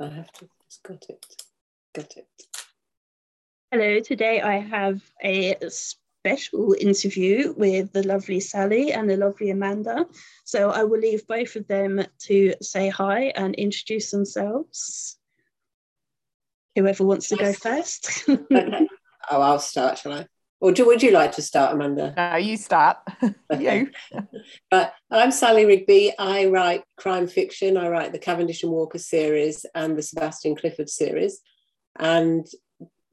I have to. Just got it. Got it. Hello. Today I have a special interview with the lovely Sally and the lovely Amanda. So I will leave both of them to say hi and introduce themselves. Whoever wants to go first. okay. Oh, I'll start, shall I? Or do, would you like to start, Amanda? No, you start. you. but I'm Sally Rigby. I write crime fiction. I write the Cavendish and Walker series and the Sebastian Clifford series. And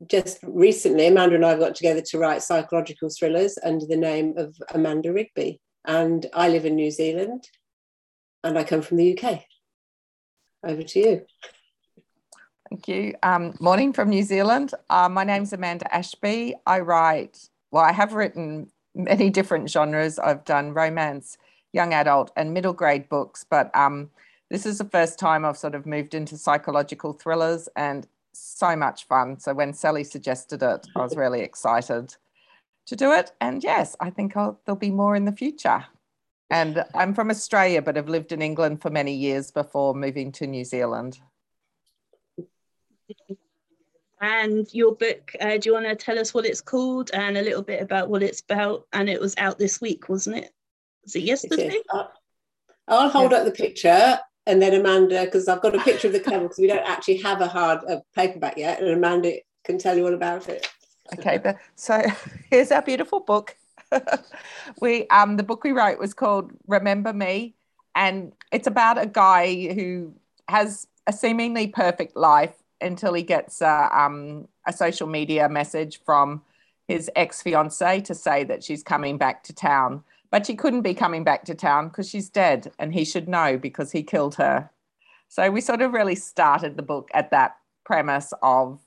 just recently, Amanda and I got together to write psychological thrillers under the name of Amanda Rigby. And I live in New Zealand and I come from the UK. Over to you. Thank you. Um, morning from New Zealand. Uh, my name's Amanda Ashby. I write, well, I have written many different genres. I've done romance, young adult, and middle grade books, but um, this is the first time I've sort of moved into psychological thrillers and so much fun. So when Sally suggested it, I was really excited to do it. And yes, I think I'll, there'll be more in the future. And I'm from Australia, but have lived in England for many years before moving to New Zealand. And your book, uh, do you want to tell us what it's called and a little bit about what it's about? And it was out this week, wasn't it? Was it yesterday? It uh, I'll hold up the picture and then Amanda, because I've got a picture of the cover because we don't actually have a hard a paperback yet, and Amanda can tell you all about it. Okay, so here's our beautiful book. we um the book we wrote was called Remember Me, and it's about a guy who has a seemingly perfect life until he gets a, um, a social media message from his ex fiancee to say that she's coming back to town. But she couldn't be coming back to town because she's dead and he should know because he killed her. So we sort of really started the book at that premise of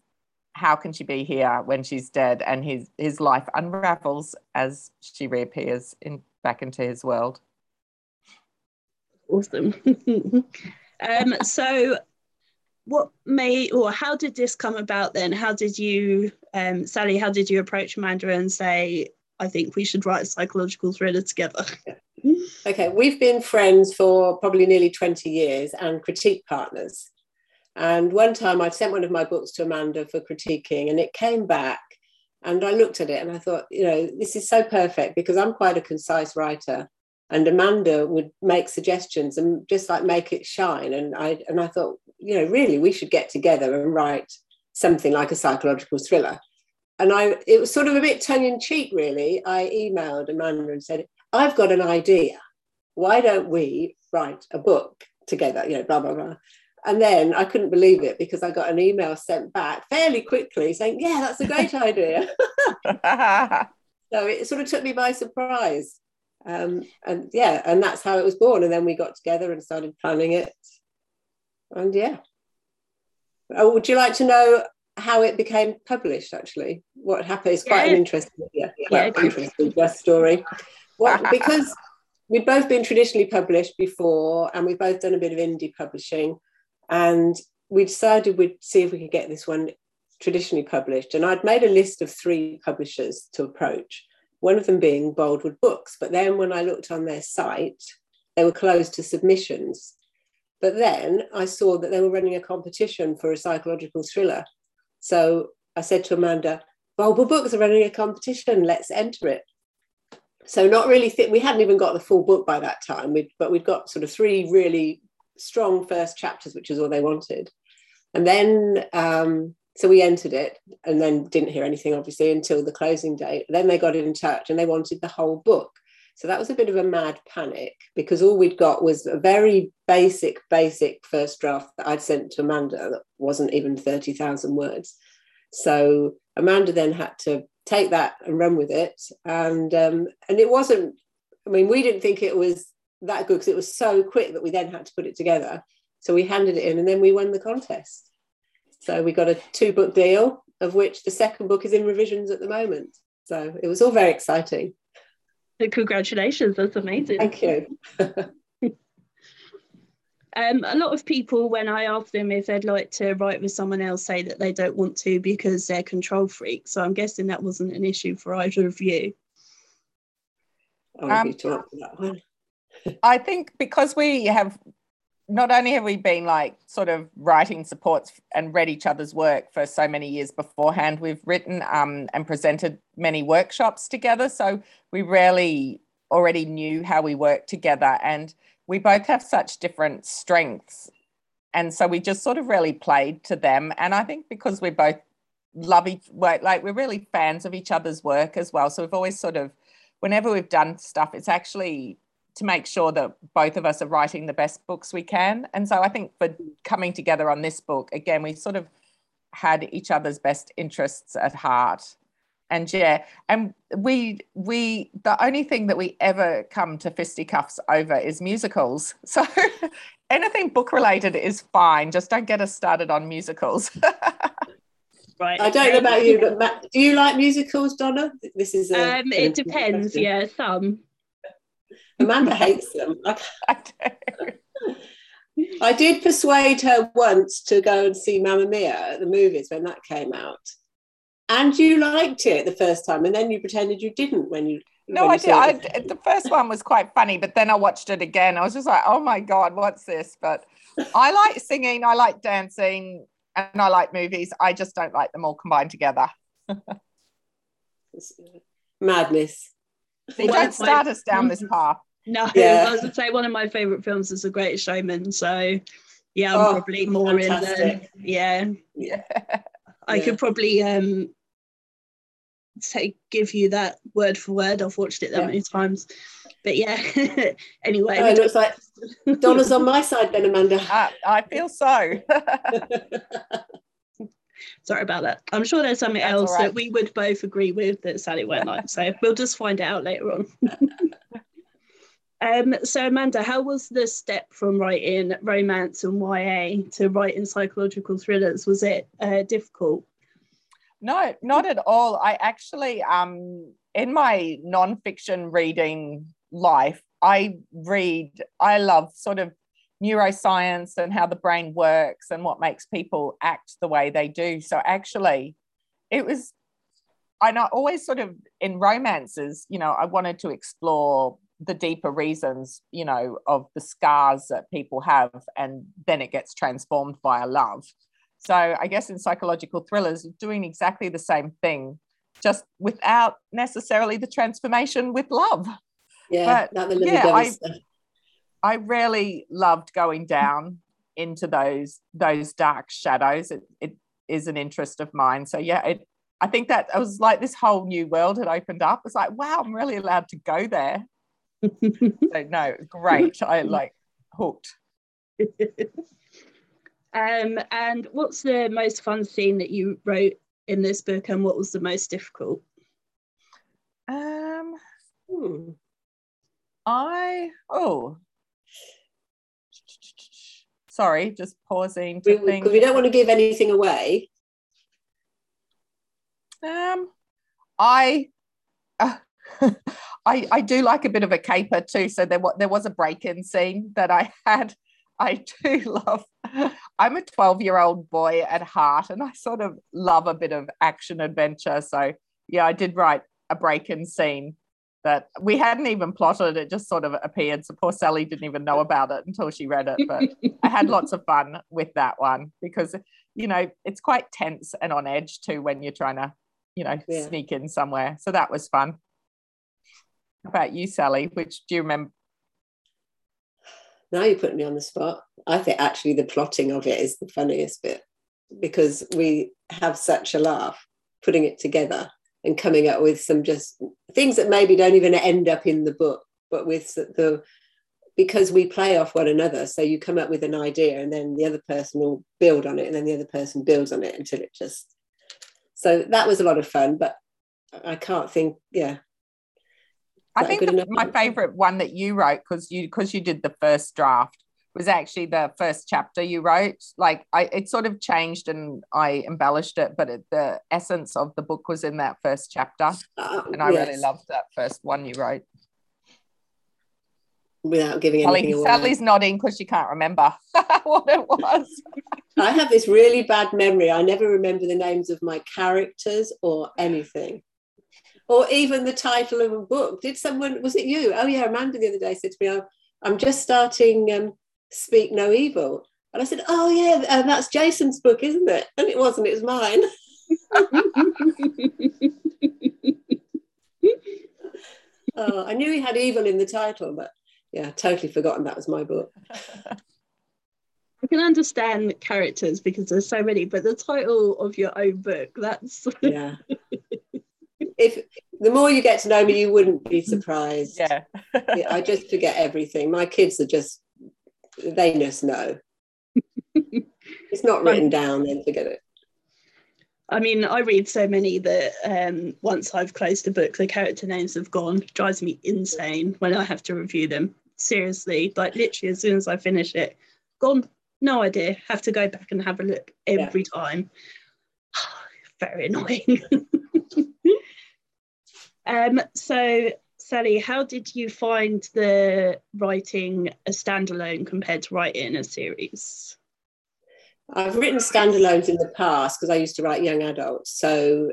how can she be here when she's dead and his his life unravels as she reappears in back into his world awesome um so what made or how did this come about then? How did you um, sally how did you approach amanda and say i think we should write a psychological thriller together okay we've been friends for probably nearly 20 years and critique partners. And one time i sent one of my books to amanda for critiquing and it came back and i looked at it and i thought you know this is so perfect because i'm quite a concise writer and Amanda would make suggestions and just like make it shine. And I and I thought, you know, really, we should get together and write something like a psychological thriller. And I, it was sort of a bit tongue in cheek, really. I emailed Amanda and said, I've got an idea. Why don't we write a book together? You know, blah blah blah. And then I couldn't believe it because I got an email sent back fairly quickly saying, Yeah, that's a great idea. so it sort of took me by surprise um, and yeah, and that's how it was born. And then we got together and started planning it. And yeah. Oh, would you like to know how it became published? Actually, what happened is quite yeah. an interesting, yeah, yeah, interesting story. What because we'd both been traditionally published before, and we've both done a bit of indie publishing, and we decided we'd see if we could get this one traditionally published. And I'd made a list of three publishers to approach one of them being Boldwood Books. But then when I looked on their site, they were closed to submissions. But then I saw that they were running a competition for a psychological thriller. So I said to Amanda, Boldwood Books are running a competition, let's enter it. So not really think we hadn't even got the full book by that time, we'd, but we'd got sort of three really strong first chapters, which is all they wanted. And then um, so we entered it and then didn't hear anything, obviously, until the closing date. Then they got in touch and they wanted the whole book. So that was a bit of a mad panic because all we'd got was a very basic, basic first draft that I'd sent to Amanda that wasn't even 30,000 words. So Amanda then had to take that and run with it. And um, and it wasn't, I mean, we didn't think it was that good because it was so quick that we then had to put it together. So we handed it in and then we won the contest. So we got a two book deal, of which the second book is in revisions at the moment. So it was all very exciting. Congratulations, that's amazing. Thank you. Um, a lot of people, when I ask them if they'd like to write with someone else, say that they don't want to because they're control freaks. So I'm guessing that wasn't an issue for either of you. I'll Um, that one. I think because we have not only have we been like sort of writing supports and read each other's work for so many years beforehand, we've written um, and presented many workshops together. So we really already knew how we work together. And we both have such different strengths. And so we just sort of really played to them. And I think because we both love each work, like we're really fans of each other's work as well. So we've always sort of, whenever we've done stuff, it's actually to make sure that both of us are writing the best books we can. And so I think for coming together on this book, again, we sort of had each other's best interests at heart. And yeah, and we we the only thing that we ever come to fisticuffs over is musicals. So anything book related is fine. Just don't get us started on musicals. right. I don't know about you, but Matt, do you like musicals, Donna? This is a, um, it depends. Question. Yeah, some. Amanda hates them. I, I did persuade her once to go and see Mamma Mia at the movies when that came out. And you liked it the first time, and then you pretended you didn't when you. No, when I did. I, the first one was quite funny, but then I watched it again. I was just like, "Oh my god, what's this?" But I like singing, I like dancing, and I like movies. I just don't like them all combined together. Uh, madness. They don't start us down this path. No, yeah. I was to say one of my favorite films is The Great Showman. So yeah, I'm oh, probably more fantastic. in the yeah. Yeah. I yeah. could probably um say give you that word for word. I've watched it that yeah. many times. But yeah, anyway. Oh, it looks like Donna's on my side then, Amanda. I, I feel so. Sorry about that. I'm sure there's something That's else right. that we would both agree with that Sally won't like. So we'll just find out later on. Um, so Amanda, how was the step from writing romance and YA to writing psychological thrillers? Was it uh, difficult? No, not at all. I actually, um, in my nonfiction reading life, I read. I love sort of neuroscience and how the brain works and what makes people act the way they do. So actually, it was. and I always sort of in romances, you know, I wanted to explore the deeper reasons, you know, of the scars that people have, and then it gets transformed via love. So I guess in psychological thrillers, doing exactly the same thing, just without necessarily the transformation with love. Yeah, but, yeah, I, I really loved going down into those those dark shadows. It, it is an interest of mine. So yeah, it, I think that it was like this whole new world had opened up. It's like, wow, I'm really allowed to go there so no, great. I like hooked. um, and what's the most fun scene that you wrote in this book, and what was the most difficult? Um, hmm. I oh, sorry, just pausing to we, think. We don't want to give anything away. Um, I. Uh, I, I do like a bit of a caper too. So there, there was a break in scene that I had. I do love. I'm a 12 year old boy at heart, and I sort of love a bit of action adventure. So yeah, I did write a break in scene that we hadn't even plotted. It just sort of appeared. So poor Sally didn't even know about it until she read it. But I had lots of fun with that one because you know it's quite tense and on edge too when you're trying to you know yeah. sneak in somewhere. So that was fun about you, Sally? Which do you remember? Now you're putting me on the spot. I think actually the plotting of it is the funniest bit because we have such a laugh putting it together and coming up with some just things that maybe don't even end up in the book, but with the because we play off one another. So you come up with an idea and then the other person will build on it and then the other person builds on it until it just. So that was a lot of fun, but I can't think, yeah, I think the, my favorite one that you wrote because you because you did the first draft was actually the first chapter you wrote. Like I, it sort of changed and I embellished it, but it, the essence of the book was in that first chapter, uh, and I yes. really loved that first one you wrote. Without giving anything away. Sally's nodding because she can't remember what it was. I have this really bad memory. I never remember the names of my characters or anything or even the title of a book. Did someone, was it you? Oh, yeah, Amanda the other day said to me, oh, I'm just starting um, Speak No Evil. And I said, Oh, yeah, uh, that's Jason's book, isn't it? And it wasn't, it was mine. oh, I knew he had evil in the title, but yeah, totally forgotten that was my book. I can understand characters because there's so many, but the title of your own book, that's yeah. if the more you get to know me, you wouldn't be surprised. Yeah. I just forget everything. My kids are just they just know. it's not written down, then forget it. I mean, I read so many that um, once I've closed a book, the character names have gone. It drives me insane when I have to review them. Seriously, like literally, as soon as I finish it, gone. No idea. Have to go back and have a look every yeah. time. Very annoying. um, so, Sally, how did you find the writing a standalone compared to writing a series? I've written standalones in the past because I used to write young adults, so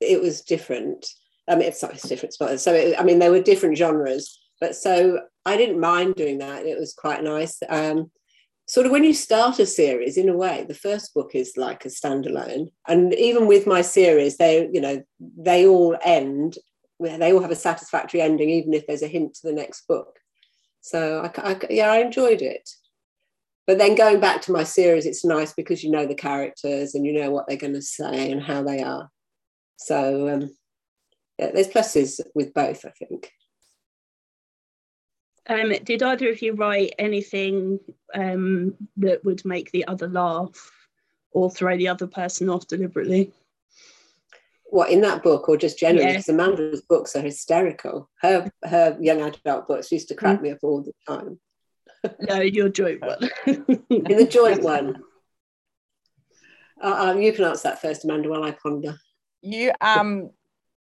it was different. I mean, it's not it's different. So, it, I mean, there were different genres, but so I didn't mind doing that. It was quite nice. Um, sort of when you start a series, in a way, the first book is like a standalone, and even with my series, they, you know, they all end. They all have a satisfactory ending, even if there's a hint to the next book. So, I, I yeah, I enjoyed it but then going back to my series it's nice because you know the characters and you know what they're going to say and how they are so um, yeah, there's pluses with both i think um, did either of you write anything um, that would make the other laugh or throw the other person off deliberately what in that book or just generally because yeah. amanda's books are hysterical her her young adult books used to crack mm. me up all the time no, your joint one. in the joint one. Uh, um, you can answer that first, Amanda, while I ponder. You um,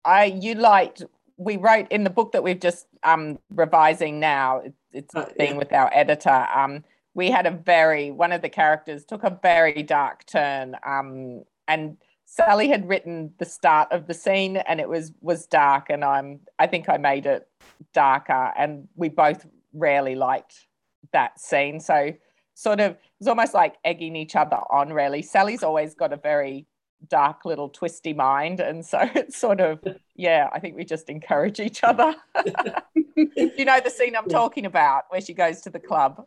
I you liked. We wrote in the book that we've just um revising now. it's uh, being yeah. with our editor. Um, we had a very one of the characters took a very dark turn. Um, and Sally had written the start of the scene, and it was was dark, and I'm I think I made it darker, and we both rarely liked that scene. So sort of it's almost like egging each other on really. Sally's always got a very dark little twisty mind. And so it's sort of yeah i think we just encourage each other. You know the scene i'm talking about where she goes to the club?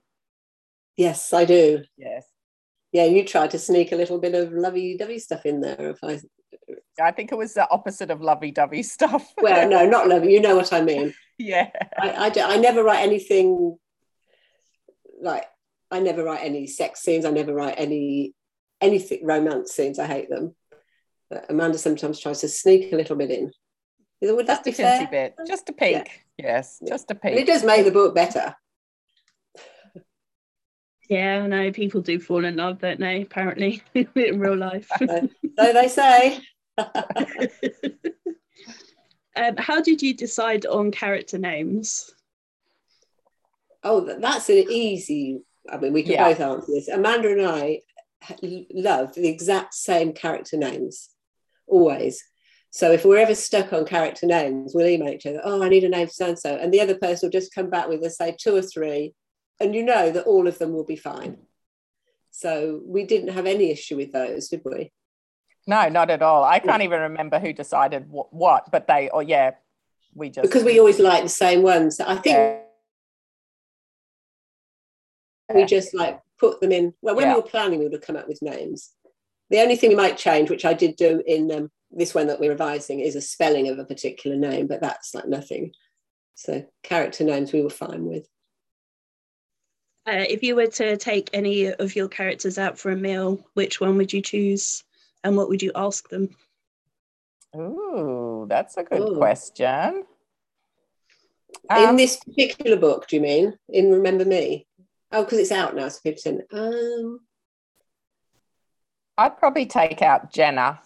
Yes i do. Yes. Yeah you tried to sneak a little bit of lovey-dovey stuff in there if i i think it was the opposite of lovey-dovey stuff. Well no not lovey you know what i mean. Yeah. I, I, do, I never write anything like I never write any sex scenes. I never write any anything romance scenes. I hate them. But Amanda sometimes tries to sneak a little bit in. Would that just be fair? Bit. Just a peek. Yeah. Yes, just a peek. And it does make the book better. Yeah, I know people do fall in love, don't they? Apparently, in real life. so they say. um, how did you decide on character names? Oh, that's an easy. I mean, we can yeah. both answer this. Amanda and I love the exact same character names, always. So if we're ever stuck on character names, we'll email each other. Oh, I need a name for so and so, and the other person will just come back with, let's say, two or three, and you know that all of them will be fine. So we didn't have any issue with those, did we? No, not at all. I can't even remember who decided what, what but they, or oh, yeah, we just because we always like the same ones. I think. Yeah we just like put them in. Well, when yeah. we were planning, we would have come up with names. The only thing we might change, which I did do in um, this one that we're revising, is a spelling of a particular name, but that's like nothing. So character names we were fine with. Uh, if you were to take any of your characters out for a meal, which one would you choose, and what would you ask them? Ooh, that's a good Ooh. question. In um, this particular book, do you mean? In Remember Me? Oh, because it's out now, so people saying, um, I'd probably take out Jenna.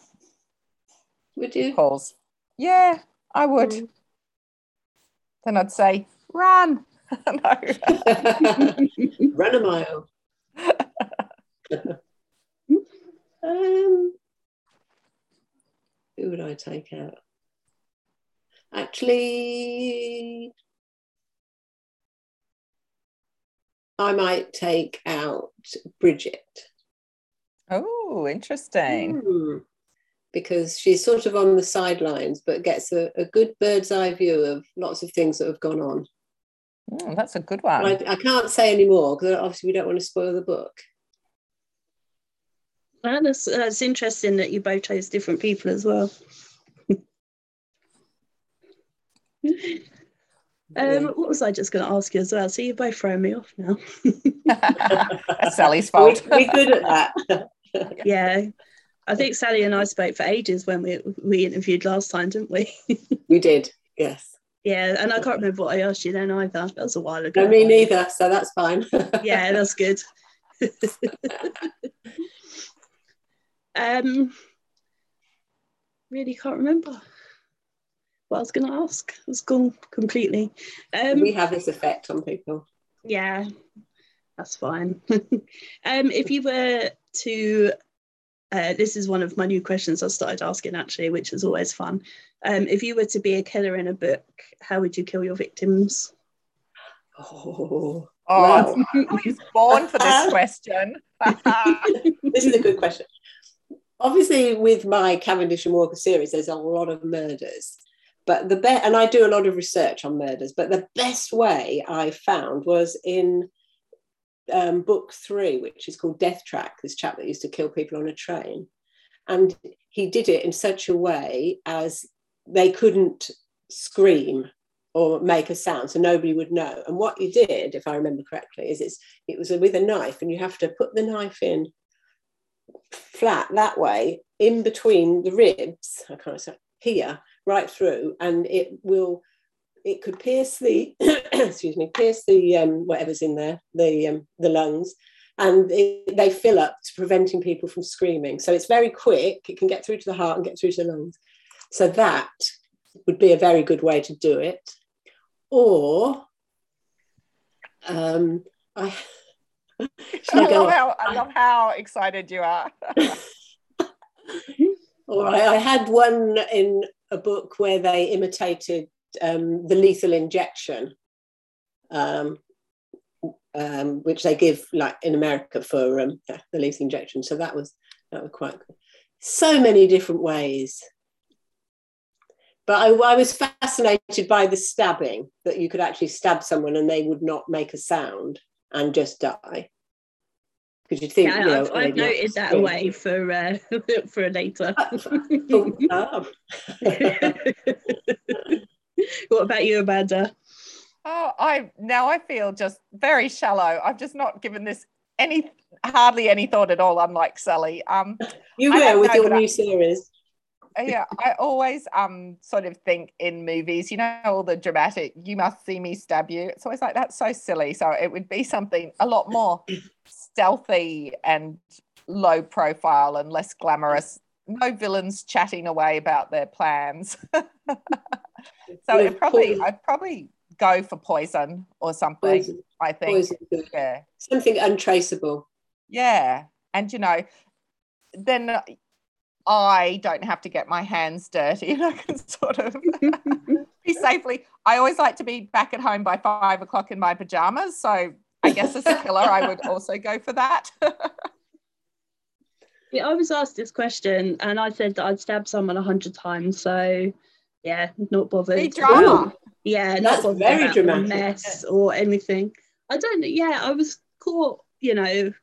Would you? Calls. Yeah, I would. Mm. Then I'd say, run. run a mile. um, who would I take out? Actually, I might take out Bridget. Oh, interesting. Mm. Because she's sort of on the sidelines, but gets a, a, good bird's eye view of lots of things that have gone on. Mm, that's a good one. I, I, can't say any more because obviously we don't want to spoil the book. Well, that's, that's interesting that you both chose different people as well. Um, what was I just going to ask you as well? So you're both throwing me off now. That's Sally's fault. we, are good at that. yeah. I think Sally and I spoke for ages when we we interviewed last time, didn't we? we did, yes. Yeah, and I can't remember what I asked you then either. That was a while ago. No, me neither, so that's fine. yeah, that's good. um, really can't remember what I was going to ask. It's gone completely. Um, we have this effect on people. Yeah, that's fine. um, if you were to, uh, this is one of my new questions I started asking actually, which is always fun. Um, if you were to be a killer in a book, how would you kill your victims? Oh, oh. I was born for this question. this is a good question. Obviously, with my Cavendish and Walker series, there's a lot of murders. But the best, and I do a lot of research on murders, but the best way I found was in um, book three, which is called Death Track, this chap that used to kill people on a train. And he did it in such a way as they couldn't scream or make a sound, so nobody would know. And what you did, if I remember correctly, is it's, it was with a knife, and you have to put the knife in flat that way in between the ribs. I of say here, right through and it will it could pierce the excuse me pierce the um, whatever's in there the um, the lungs and it, they fill up to preventing people from screaming. So it's very quick. It can get through to the heart and get through to the lungs. So that would be a very good way to do it. Or um, I, I, love how, I love how excited you are. All right, I had one in a book where they imitated um, the lethal injection, um, um, which they give like in America for um, yeah, the lethal injection. So that was that was quite cool. So many different ways. But I, I was fascinated by the stabbing that you could actually stab someone and they would not make a sound and just die because you think yeah, you know, I've, I've noted that away for uh, for later. what about you, Amanda? Oh, I now I feel just very shallow. I've just not given this any hardly any thought at all. Unlike Sally, um, you will with your new I, series. yeah, I always um sort of think in movies, you know, all the dramatic. You must see me stab you. It's always like that's so silly. So it would be something a lot more stealthy and low profile and less glamorous. No villains chatting away about their plans. so it probably I'd probably go for poison or something. Poison. I think. Poison. Yeah. Something untraceable. Yeah. And you know, then I don't have to get my hands dirty and I can sort of be safely. I always like to be back at home by five o'clock in my pajamas. So I guess as a killer, I would also go for that. yeah, I was asked this question and I said that I'd stab someone a hundred times. So yeah, not bothered. Big drama. Yeah, that's a very dramatic. Mess or anything. I don't. Yeah, I was caught. You know,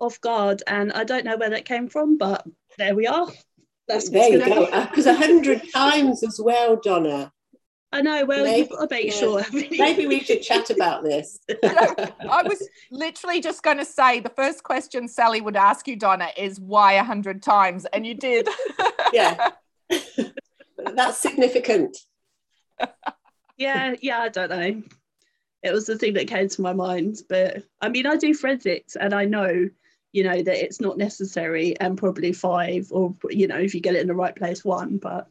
off guard, and I don't know where that came from, but there we are. That's there you go. Uh, because a hundred times as well, Donna. I know. Well, maybe, you've got to make yeah. sure. maybe we should chat about this. I was literally just going to say the first question Sally would ask you, Donna, is why a hundred times, and you did. yeah, that's significant. yeah, yeah. I don't know. It was the thing that came to my mind, but I mean, I do forensics, and I know you know that it's not necessary and probably five or you know if you get it in the right place one but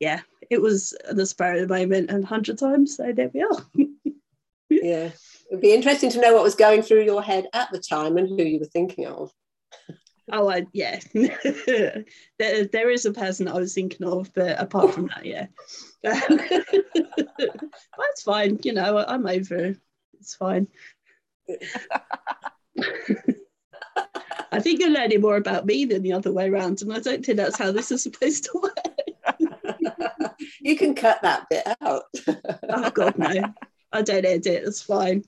yeah, it was the spur of the moment and 100 times. So there we are. yeah. It'd be interesting to know what was going through your head at the time and who you were thinking of. Oh, I, yeah. there, there is a person I was thinking of, but apart from that, yeah. That's fine. You know, I'm over. It's fine. I think you're learning more about me than the other way around, and I don't think that's how this is supposed to work. you can cut that bit out. oh God, no! I don't edit. It's fine.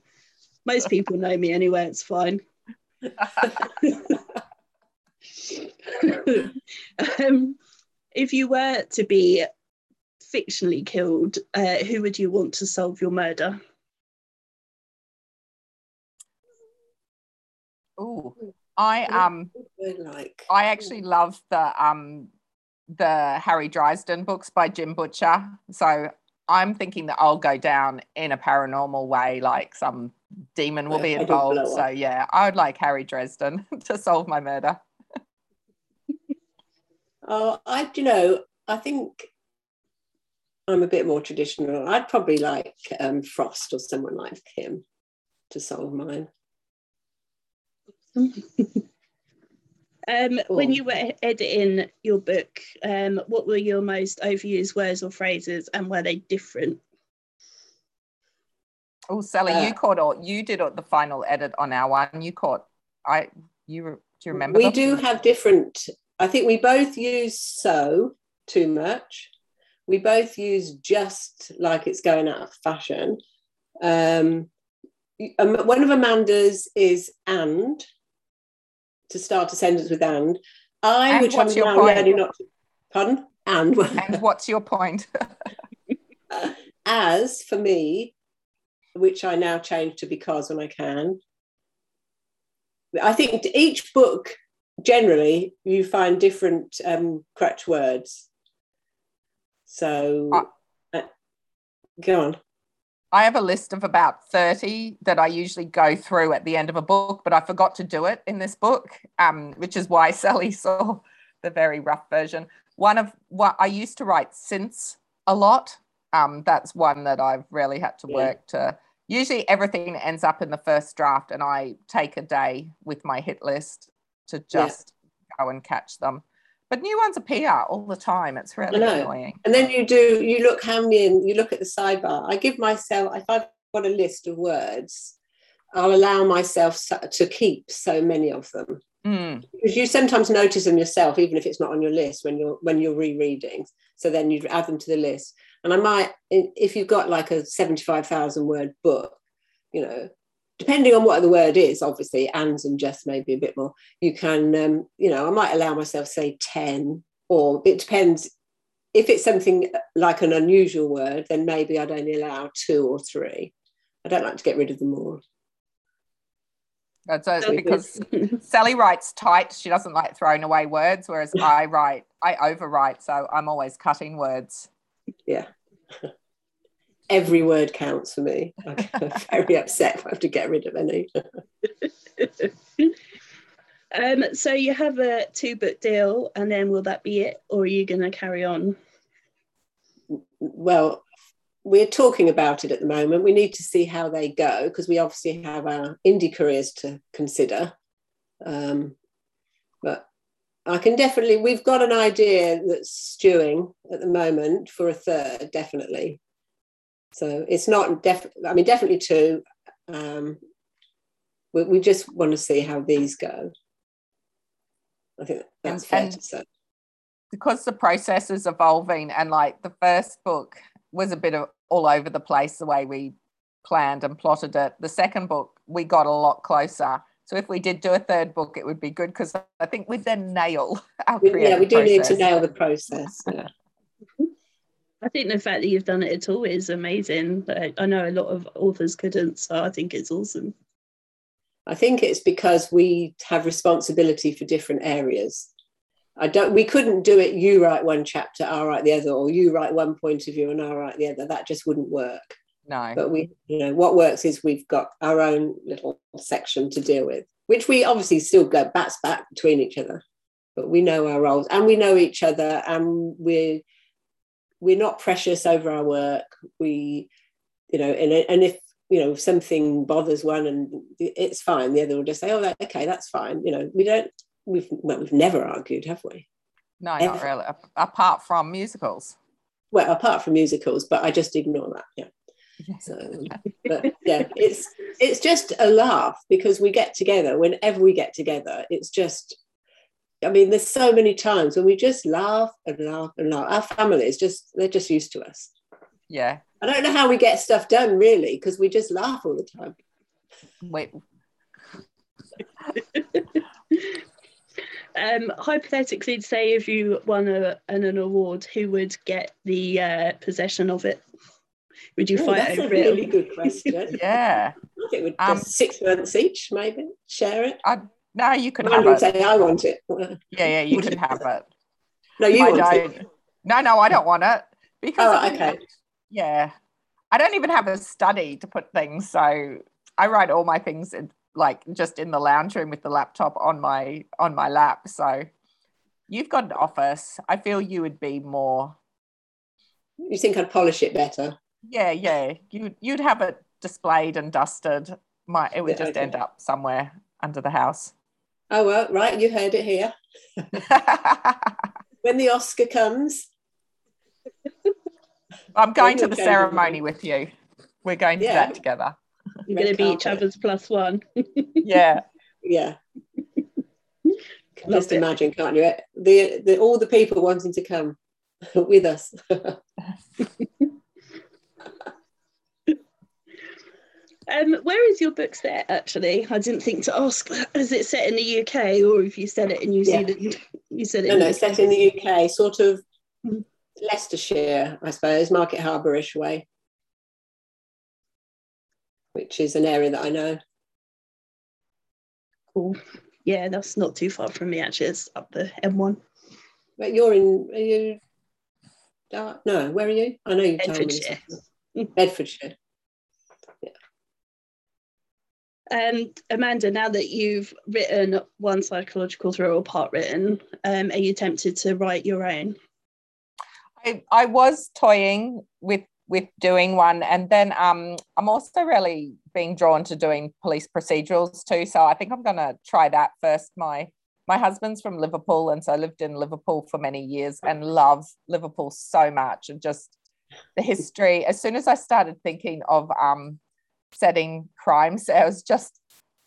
Most people know me anyway. It's fine. um, if you were to be fictionally killed, uh, who would you want to solve your murder? Oh, I um, like I actually love the um, the Harry Dresden books by Jim Butcher. So I'm thinking that I'll go down in a paranormal way, like some demon will be involved. So yeah, I would like Harry Dresden to solve my murder. Oh, I you know, I think I'm a bit more traditional. I'd probably like um, Frost or someone like him to solve mine. um, when you were editing your book, um, what were your most overused words or phrases, and were they different? Oh, Sally, uh, you caught all. You did the final edit on our one. You caught. I. You do you remember? We them? do have different. I think we both use so too much. We both use just like it's going out of fashion. Um, um one of Amanda's is and to start a sentence with and. I, and which I'm now learning not to, pardon? And. and what's your point? As for me, which I now change to because when I can. I think each book, generally, you find different um, crutch words. So, uh, uh, go on. I have a list of about 30 that I usually go through at the end of a book, but I forgot to do it in this book, um, which is why Sally saw the very rough version. One of what I used to write since a lot. Um, that's one that I've really had to work to. Usually everything ends up in the first draft, and I take a day with my hit list to just yeah. go and catch them. But new ones appear all the time. It's really annoying. And then you do, you look how many, you look at the sidebar. I give myself, if I've got a list of words, I'll allow myself to keep so many of them. Mm. Because you sometimes notice them yourself, even if it's not on your list when you're when you're rereading. So then you add them to the list. And I might, if you've got like a seventy-five thousand word book, you know, depending on what the word is, obviously, ands and just maybe a bit more, you can, um, you know, I might allow myself, say, 10, or it depends. If it's something like an unusual word, then maybe I'd only allow two or three. I don't like to get rid of them all. That's because Sally writes tight. She doesn't like throwing away words, whereas I write, I overwrite. So I'm always cutting words. Yeah every word counts for me. I'm very upset if I have to get rid of any. um, so you have a two book deal, and then will that be it, or are you going to carry on? Well, we're talking about it at the moment. We need to see how they go because we obviously have our indie careers to consider. Um, but I can definitely, we've got an idea that's stewing at the moment for a third, definitely. So it's not definitely, I mean, definitely two. Um, we, we just want to see how these go. I think that's and, fair and to say. Because the process is evolving, and like the first book was a bit of all over the place the way we planned and plotted it. The second book, we got a lot closer. So if we did do a third book, it would be good because I think we'd then nail our creative Yeah, we do process. need to nail the process. Yeah. I think the fact that you've done it at all is amazing. But I know a lot of authors couldn't, so I think it's awesome. I think it's because we have responsibility for different areas. I don't. We couldn't do it. You write one chapter, I write the other, or you write one point of view and I write the other. That just wouldn't work. No. But we, you know, what works is we've got our own little section to deal with, which we obviously still go bats back between each other. But we know our roles and we know each other, and we're we're not precious over our work. We, you know, and, and if, you know, something bothers one and it's fine, the other will just say, oh, that, okay, that's fine. You know, we don't, we've, well, we've never argued, have we? No, Ever. not really. Apart from musicals. Well, apart from musicals, but I just ignore that. Yeah. So, but yeah, it's it's just a laugh because we get together. Whenever we get together, it's just. I mean, there's so many times when we just laugh and laugh and laugh. Our family is just they're just used to us. Yeah. I don't know how we get stuff done really because we just laugh all the time. Wait. um, hypothetically, say if you won a, an, an award, who would get the uh, possession of it? Would you Oh, fight that's a over really it? good question. Yeah. I think we'd Um, just six months each, maybe share it. No, you could I have would it. say I want it. Yeah, yeah, you can have it. No, you I want don't. it. No, no, I don't want it because Oh, I okay. yeah, I don't even have a study to put things. So I write all my things in, like just in the lounge room with the laptop on my on my lap. So you've got an office. I feel you would be more. You think I'd polish it better? Yeah, yeah. You you'd have it displayed and dusted. My it would Yeah, just okay. end up somewhere under the house. Oh well, right. You heard it here. When the Oscar comes, I'm going to the going to ceremony with you. We're going to Yeah. that together. You're going to be each other's plus one. Yeah. yeah. Can Love just it. imagine, can't you? The, the all the people wanting to come with us. Um, where is your book set actually? I didn't think to ask. Is it set in the UK or if you said it in New Yeah. Zealand? You said it. no, in no, it's set in the UK, sort of Mm. Leicestershire, I suppose, Market Harborough-ish way, which is an area that I know. Cool. Yeah, that's not too far from me actually. It's up the M1. But you're in, are you? Uh, no, where are you? I know you told me. Bedfordshire. something. Bedfordshire. Um, Amanda, now that you've written one psychological thriller part written, um, are you tempted to write your own? I, I was toying with with doing one and then um I'm also really being drawn to doing police procedurals too so I think I'm going to try that first my my husband's from Liverpool and so I lived in Liverpool for many years and love Liverpool so much and just the history as soon as I started thinking of um setting crimes it was just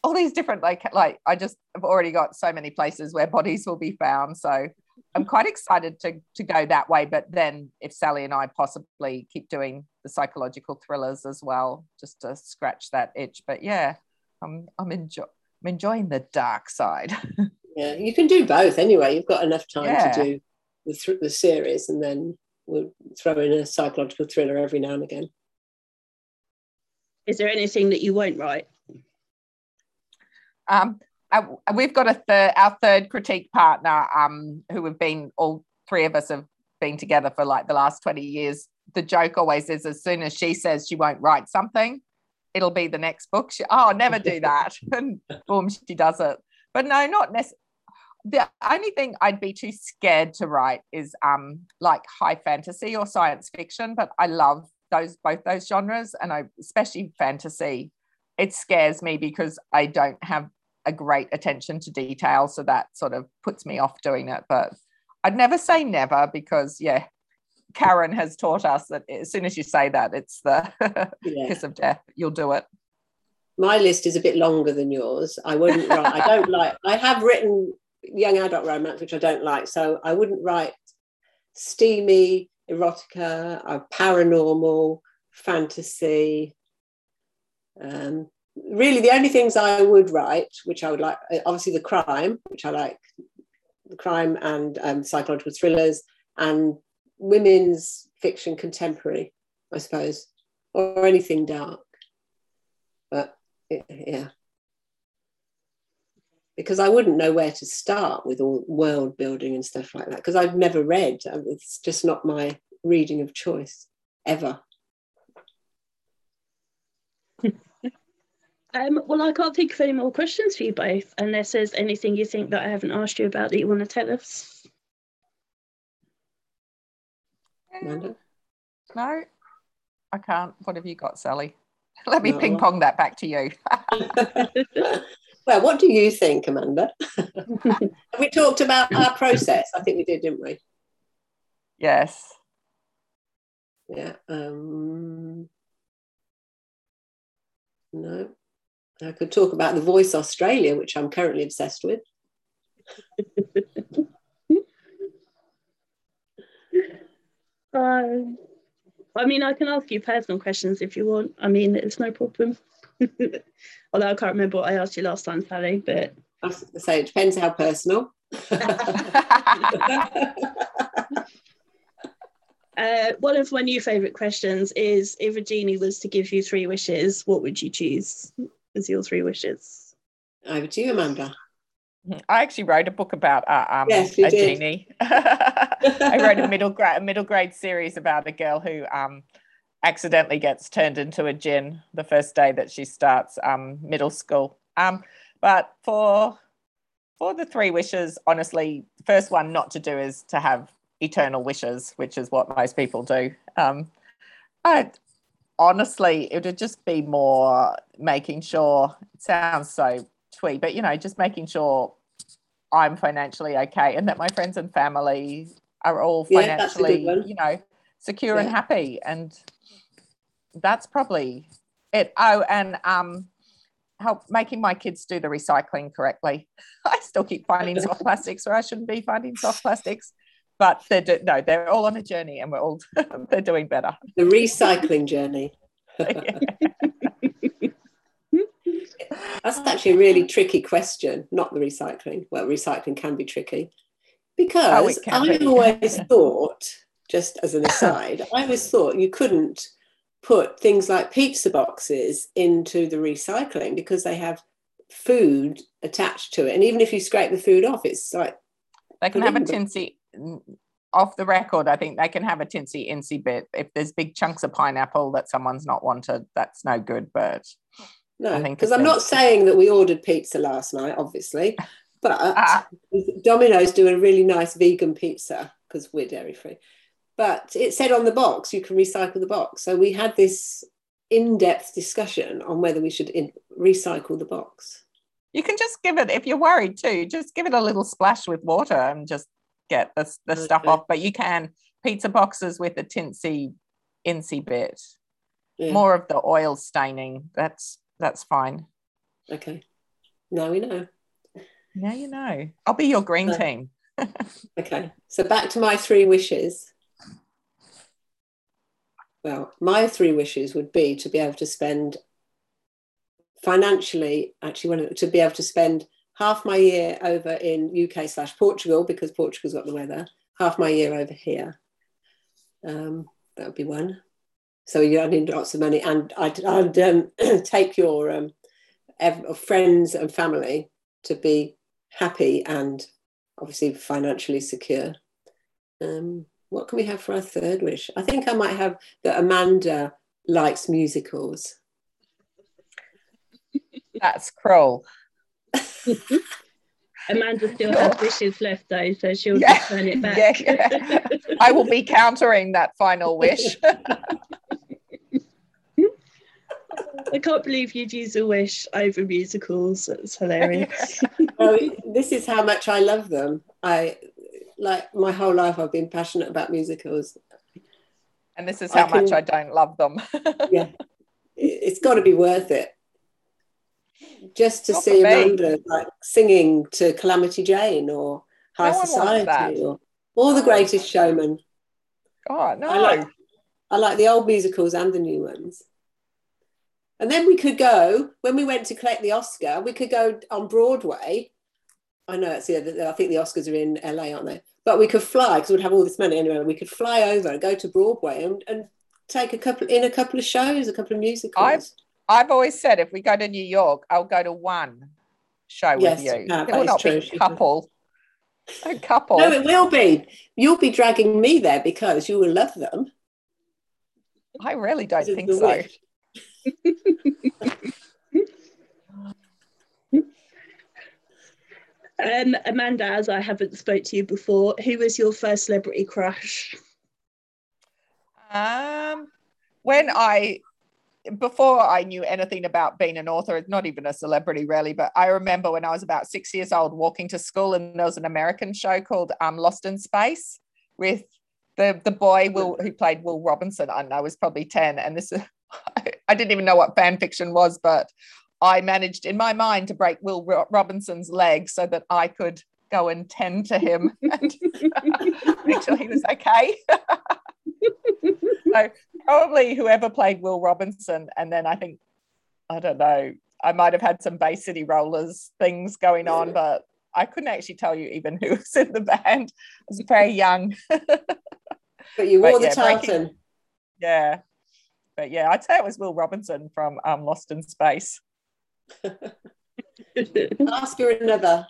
all these different like like I just have already got so many places where bodies will be found so I'm mm-hmm. quite excited to to go that way. But then, if Sally and I possibly keep doing the psychological thrillers as well, just to scratch that itch. But yeah, I'm I'm enjoy I'm enjoying the dark side. Yeah, you can do both anyway. You've got enough time Yeah. to do the, th- the series and then we'll throw in a psychological thriller every now and again. Is there anything that you won't write? Um, uh, we've got a third, our third critique partner, um, who have been all three of us have been together for like the last 20 years. The joke always is as soon as she says she won't write something, it'll be the next book. She, oh, never do that. and boom, she does it. But no, not necessarily. The only thing I'd be too scared to write is um like high fantasy or science fiction, but I love those both those genres and I especially fantasy. It scares me because I don't have a great attention to detail. So that sort of puts me off doing it. But I'd never say never because, yeah, Karen has taught us that as soon as you say that, it's the Yeah. kiss of death. You'll do it. My list is a bit longer than yours. I wouldn't write, I don't like, I have written young adult romance, which I don't like. So I wouldn't write steamy, erotica, uh, paranormal, fantasy. Um, really, the only things I would write, which I would like, uh, obviously the crime, which I like, the crime and um, psychological thrillers, and women's fiction contemporary, I suppose, or anything dark. But yeah. Because I wouldn't know where to start with all world building and stuff like that. Because I've never read. It's just not my reading of choice ever. Um, well, I can't think of any more questions for you both, unless there's anything you think that I haven't asked you about that you want to tell us. Amanda? No, I can't. What have you got, Sally? Let me No. ping pong that back to you. well, what do you think, Amanda? We talked about our process? I think we did, didn't we? yes. Yeah. Um, No. I could talk about The Voice Australia, which I'm currently obsessed with. uh, I mean, I can ask you personal questions if you want. I mean, it's no problem. Although I can't remember what I asked you last time, Sally, but. I say it depends how personal. uh, one of my new favourite questions is if a genie was to give you three wishes, what would you choose as your three wishes? Over to you, Amanda. I actually wrote a book about uh, um, yes, a did. genie. I wrote a middle grade a middle grade series about a girl who um, accidentally gets turned into a djinn the first day that she starts um, middle school. Um, but for for the three wishes, honestly, the first one not to do is to have eternal wishes, which is what most people do. Um, I honestly, it would just be more making sure. It sounds so twee, but you know, just making sure I'm financially okay and that my friends and family are all Yeah, that's a good financially, one. you know, secure and happy. And that's probably it. Oh, and um, help making my kids do the recycling correctly. I still keep finding soft plastics where I shouldn't be finding soft plastics, but they're do- no, they're all on a journey and we're all they're doing better. The recycling journey. That's actually a really tricky question, not the recycling. Well, recycling can be tricky because Oh, it can I be. always thought, just as an aside, I always thought you couldn't put things like pizza boxes into the recycling because they have food attached to it. And even if you scrape the food off, it's like, They can have a tinsy off the record. I think they can have a tinsy incy bit. If there's big chunks of pineapple that someone's not wanted, that's no good. But no, because I'm not saying that we ordered pizza last night, obviously, but Ah. Domino's do a really nice vegan pizza because we're dairy free. But it said on the box you can recycle the box. So we had this in-depth discussion on whether we should in- recycle the box. you can just give it if you're worried too. Just give it a little splash with water and just get the, the stuff off. But you can pizza boxes with a tinsy incy bit. Yeah. More of the oil staining. That's that's fine. Okay. Now we know. Now you know. I'll be your green Uh, team. Okay. So back to my three wishes. Well, my three wishes would be to be able to spend financially, actually, to be able to spend half my year over in UK slash Portugal because Portugal's got the weather, half my year over here. Um, that would be one. So you I need lots of money, and I'd, I'd um, take your um, ev- friends and family to be happy and obviously financially secure. Um, what can we have for our third wish? I think I might have that Amanda likes musicals. That's cruel. Amanda still has wishes left though, so she'll Yeah. just turn it back. Yeah. I will be countering that final wish. I can't believe you'd use a wish over musicals. That's hilarious. Oh, this is how much I love them. I like my whole life I've been passionate about musicals. and this is I how much I don't love them. Yeah. It- It's got to be worth it. Just to Not see. Amanda like singing to Calamity Jane or High No Society or or The Greatest Showman. oh no. I like I like the old musicals and the new ones. And then we could go when we went to collect the Oscar. We could go on Broadway. I know it's the other. I think the Oscars are in LA, aren't they? But we could fly because we'd have all this money anyway. We could fly over and go to Broadway and, and take a couple in a couple of shows, a couple of musicals. I've I've always said if we go to New York, I'll go to one show Yes, with you. yeah, it will not true. be couple. A couple. No, it will be. You'll be dragging me there because you will love them. I really don't think so. um, Amanda, as I haven't spoke to you before, who was your first celebrity crush? Um, when I before I knew anything about being an author, not even a celebrity really, but I remember when I was about six years old walking to school and there was an American show called um, Lost in Space with the the boy Will who played Will Robinson. I know was probably 10. And this I didn't even know what fan fiction was, but I managed in my mind to break Will Robinson's leg so that I could go and tend to him and make sure he was okay. so probably whoever played Will Robinson, and then I think I don't know, I might have had some Bay City Rollers things going on, but I couldn't actually tell you even who was in the band. I was very young. but you wore but, the yeah, tartan. Breaking, yeah. But yeah, I'd say it was Will Robinson from um, Lost in Space. Ask her another.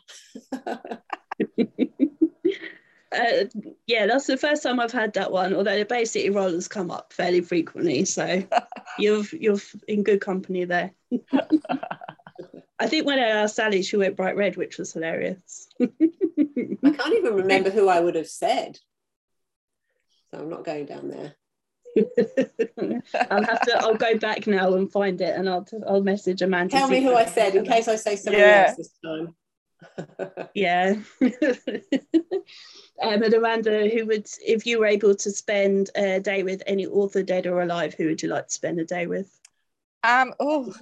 Uh, yeah, that's the first time I've had that one. Although the Bay City Rollers come up fairly frequently, so you've you're in good company there. I think when I asked Sally, she went bright red, which was hilarious. I can't even remember who I would have said, so I'm not going down there. I'll have to. I'll go back now and find it, and I'll I'll message Amanda. Tell me who I said in case I say something yeah. else this time. yeah. um, and Amanda, who would, if you were able to spend a day with any author, dead or alive, who would you like to spend a day with? Um. Oh.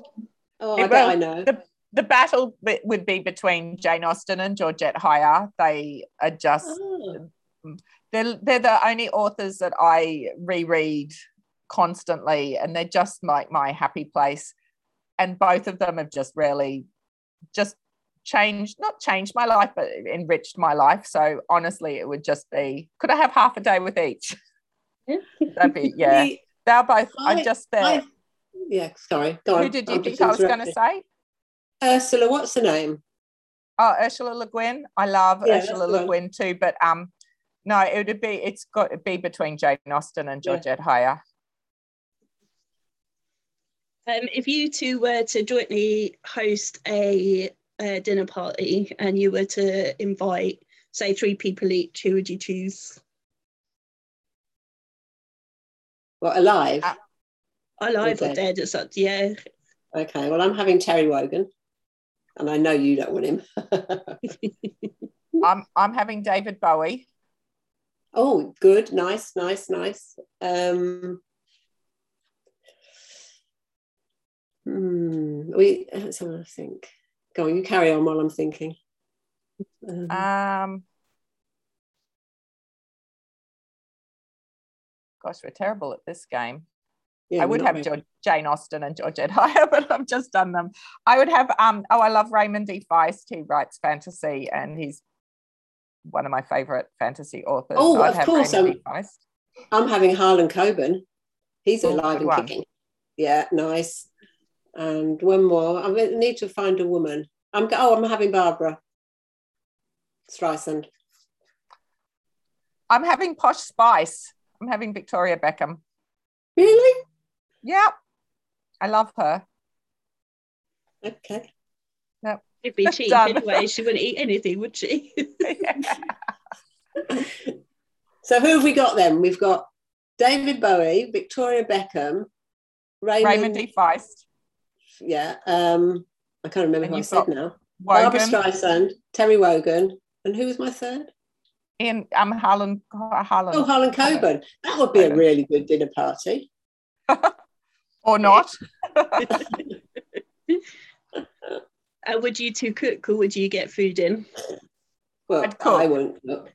Oh, I, well, I know. The, the battle would be between Jane Austen and Georgette Heyer. They are just. Oh. They're, they're the only authors that I reread constantly, and they're just like my happy place. And both of them have just really just changed not changed my life but enriched my life. So honestly it would just be could i have half a day with each? Yeah. that'd be yeah. They're both i, I just there I, yeah sorry go who did you I'm think i was going to say? Ursula what's the name? Oh ursula le guin. I love yeah, ursula le guin too but um no it would be it's got to be between jane austen and georgette yeah. heyer um, if you two were to jointly host a a dinner party and you were to invite, say, three people each, who would you choose? Well, alive? Uh, alive or, or dead, it's up, yeah. Okay, well, I'm having Terry Wogan, and I know you don't want him. I'm, I'm having David Bowie. Oh, good, nice, nice, nice. Um, hmm, we, let's have a think. Go on, you carry on while I'm thinking. Um, um gosh, we're terrible at this game. Yeah, I would have George, Jane Austen and Georgette Heyer, but I've just done them. I would have um oh I love Raymond D. Feist. He writes fantasy and he's one of my favorite fantasy authors. Oh, so of course. I'm, I'm, having Harlan Coben. He's oh, alive and one. kicking. Yeah, nice and one more. I need to find a woman. I'm oh, I'm having Barbra Streisand. I'm having Posh Spice. I'm having Victoria Beckham. Really? Yep. I love her. Okay. Yep. It'd be cheap anyway. She wouldn't eat anything, would she? so who have we got then? We've got David Bowie, Victoria Beckham, Raymond, Raymond D. Feist yeah. Um, I can't remember and who I said now. Wogan. Barbra Streisand, Terry Wogan, and who was my third? Ian um, Harlan, Harlan. Oh, Harlan Coben. That would be a really good dinner party. or not. Uh, would you two cook or would you get food in? Well, I won't cook.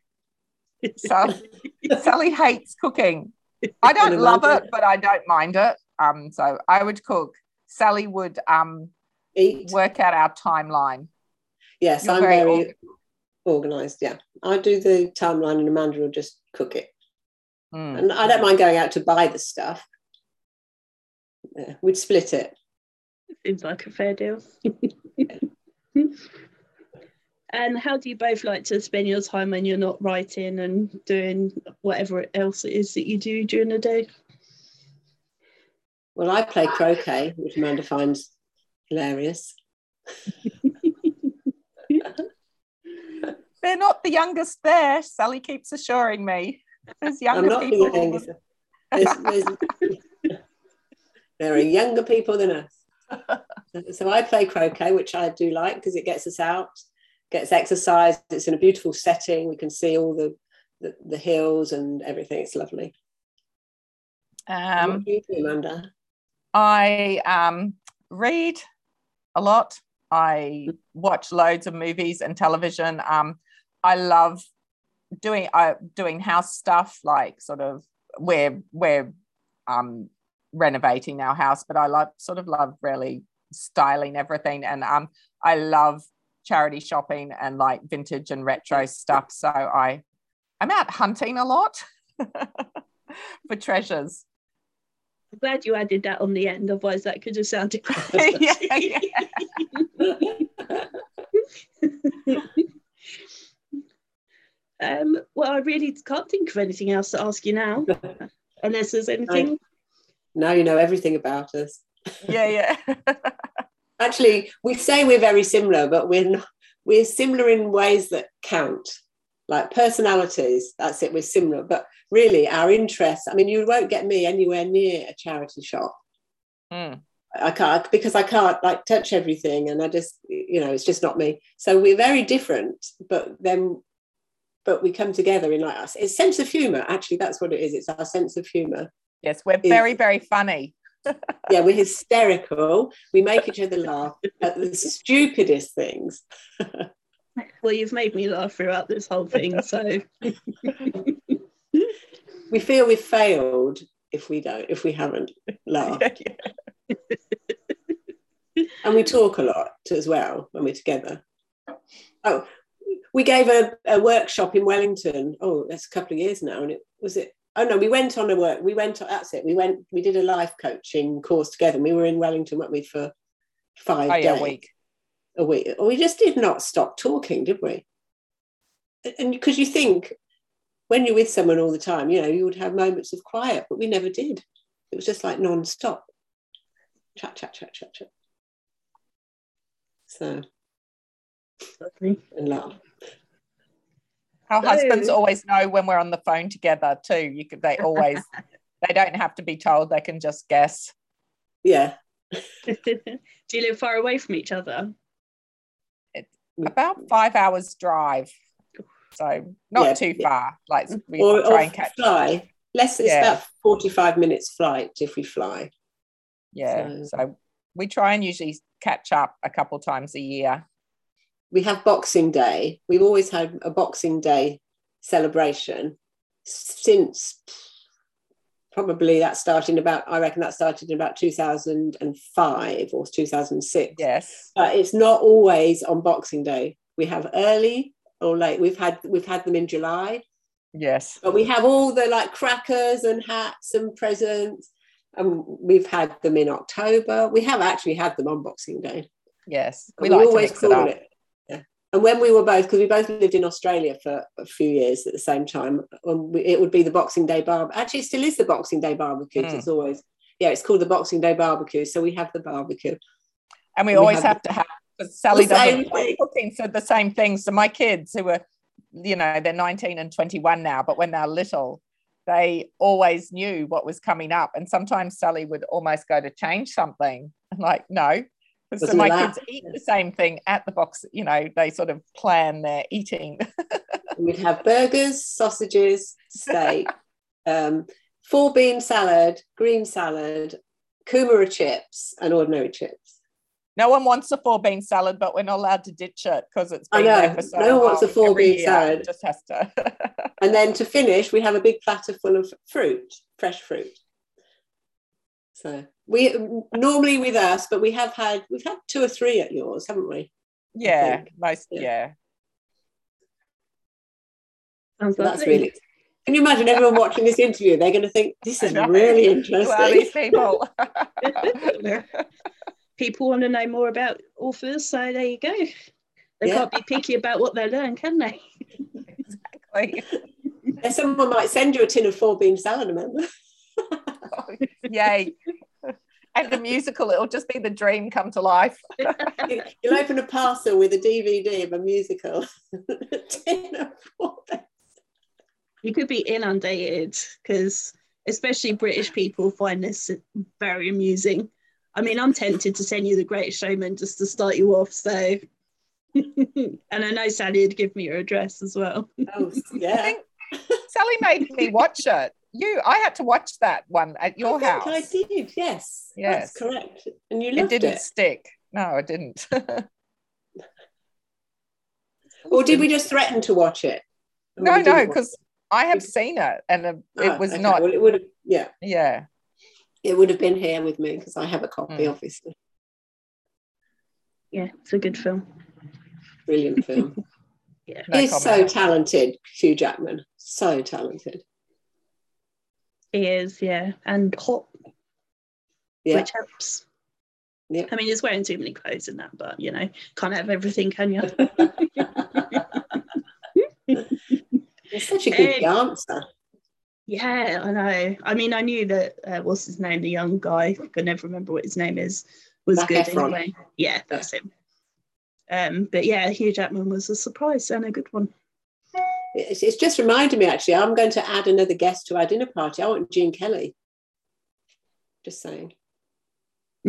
Sally, Sally hates cooking. I don't love it, but I don't mind it. Um, so I would cook. Sally would um, Eat. work out our timeline. Yes, You're I'm very, very organised. Yeah, I do the timeline, and Amanda will just cook it. Mm. And I don't mind going out to buy the stuff. Yeah, we'd split it. Seems like a fair deal. and how do you both like to spend your time when you're not writing and doing whatever else it is that you do during the day? Well, I play croquet, which Amanda finds hilarious. They're not the youngest there. Sally keeps assuring me. There's younger I'm not people. The youngest. There's, there's, there are younger people than us. so I play croquet, which I do like because it gets us out, gets exercise. It's in a beautiful setting. We can see all the the, the hills and everything. It's lovely. Um, what do you do, Amanda? I um, read a lot. I watch loads of movies and television. Um, I love doing uh, doing house stuff, like sort of we're we're um, renovating our house, but I love sort of love really styling everything, and um, I love charity shopping and like vintage and retro stuff. So I I'm out hunting a lot for treasures. I'm glad you added that on the end, otherwise that could have sounded yeah, yeah. um, well, I really can't think of anything else to ask you now, unless there's anything. Now you know everything about us. Yeah, yeah. Actually, we say we're very similar, but we're not, we're similar in ways that count. Like personalities that's it we're similar. But really our interests i mean you won't get me anywhere near a charity shop. Mm. i can't because i can't like touch everything and i just you know it's just not me. So we're very different but then but we come together in like us it's sense of humor actually that's what it is. It's our sense of humor yes we're very very funny yeah we're hysterical we make each other laugh at the stupidest things well, you've made me laugh throughout this whole thing, so we feel we've failed if we don't, if we haven't laughed. Yeah, yeah. and we talk a lot as well when we're together. Oh, we gave a, a workshop in Wellington. Oh, that's a couple of years now, and it was it. Oh no, we went on a work. We went. That's it. We went. We did a life coaching course together. And we were in Wellington, weren't we, for five oh, yeah, days. week a week. We just did not stop talking, did we? And because you think when you're with someone all the time, you know, you would have moments of quiet, but we never did. It was just like non-stop. Chat, chat, chat, chat, chat. So and love. Our so, husbands always know when we're on the phone together too. You could they always they don't have to be told, they can just guess. Yeah. Do you live far away from each other? about five hours drive. So not yeah, too far. Like mm, we or, try or and catch fly. Less it's yeah. about 45 minutes flight if we fly. Yeah. So. so we try and usually catch up a couple times a year. We have Boxing Day. We've always had a Boxing Day celebration since probably that started in about i reckon that started in about 2005 or 2006 yes. But it's not always on boxing day. We have early or late. We've had we've had them in july. Yes. But we have all the like crackers and hats and presents and we've had them in october. We have actually had them on boxing day. Yes. We, we like always call it, it and when we were both, because we both lived in Australia for a few years at the same time, we, it would be the Boxing Day bar. Actually, it still is the Boxing Day barbecue. Mm. It's always, yeah, it's called the Boxing Day barbecue. So we have the barbecue. And we and always we have, have, to have, because Sally doesn't like cooking for the same things. So my kids who are, you know, they're 19 and 21 now, but when they're little, they always knew what was coming up. And sometimes Sally would almost go to change something. I'm like, no, so my kids eat the same thing at the box you know they sort of plan their eating. We'd have burgers sausages steak um, four bean salad green salad kumara chips and ordinary chips. No one wants a four bean salad but we're not allowed to ditch it because it's been I know. So no one wants a four bean salad. just has to. And then to finish we have a big platter full of fruit fresh fruit. So we normally with us, but we have had we've had two or three at yours, haven't we? Yeah, most yeah. yeah. that's really. Can you imagine everyone watching this interview? They're going to think this is really interesting. Well, these people. people want to know more about authors, so there you go. They yeah. can't be picky about what they learn, can they? exactly. And someone might send you a tin of four bean salad, remember? Yay. And the musical, it'll just be the dream come to life. You'll open a parcel with a DVD of a musical. you could be inundated because, especially British people, find this very amusing. I mean, I'm tempted to send you the Great Showman just to start you off. So, and I know Sally would give me your address as well. Oh, yeah. Sally made me watch it You, I had to watch that one at your I think house. I did, yes. Yes. That's correct. And you loved it loved didn't it. stick. No, it didn't. Or did we just threaten to watch it? Or no, no, because I have seen it and uh, it Oh, was okay. not. Well, it would have, yeah, Yeah. it would have been here with me because I have a copy, Mm. obviously. Yeah, it's a good film. Brilliant film. Yeah. No He's so talented, Hugh Jackman. So talented. He is, yeah, and hot, Yeah. which helps. Yeah. I mean, he's wearing too many clothes in that, but you know, can't have everything, can you? He's such a good Hey. dancer. yeah, I know. I mean, I knew that uh, what's his name, the young guy, I can never remember what his name is, was good Efron. anyway. Yeah, that's him. Um, but yeah, Hugh Jackman was a surprise and a good one. It's, it's just reminded me, actually, I'm going to add another guest to our dinner party. I want Gene Kelly. Just saying.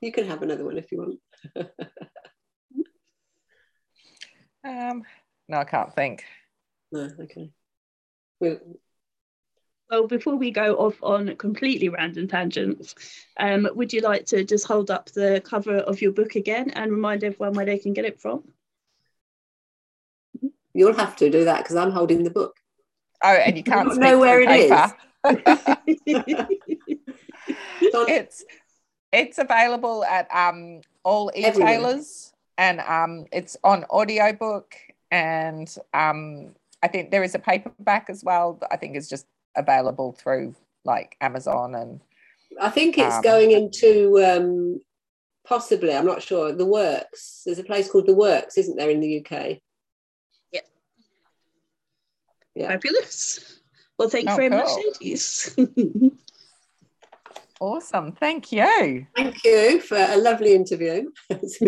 you can have another one if you want. Um, no, I can't think. No, okay. We'll, Well, before we go off on completely random tangents, um, would you like to just hold up the cover of your book again and remind everyone where they can get it from? You'll have to do that because I'm holding the book. Oh, and you can't know where it paper. It's it's available at um all Everywhere. e-tailers and um it's on audiobook and um I think there is a paperback as well that I think is just available through like Amazon and I think it's Um, going into um, possibly, I'm not sure, the Works. There's a place called the Works, isn't there, in the UK? Yeah. Fabulous. Well, thank you Oh, very much, cool. ladies. awesome. Thank you. Thank you for a lovely interview. It's been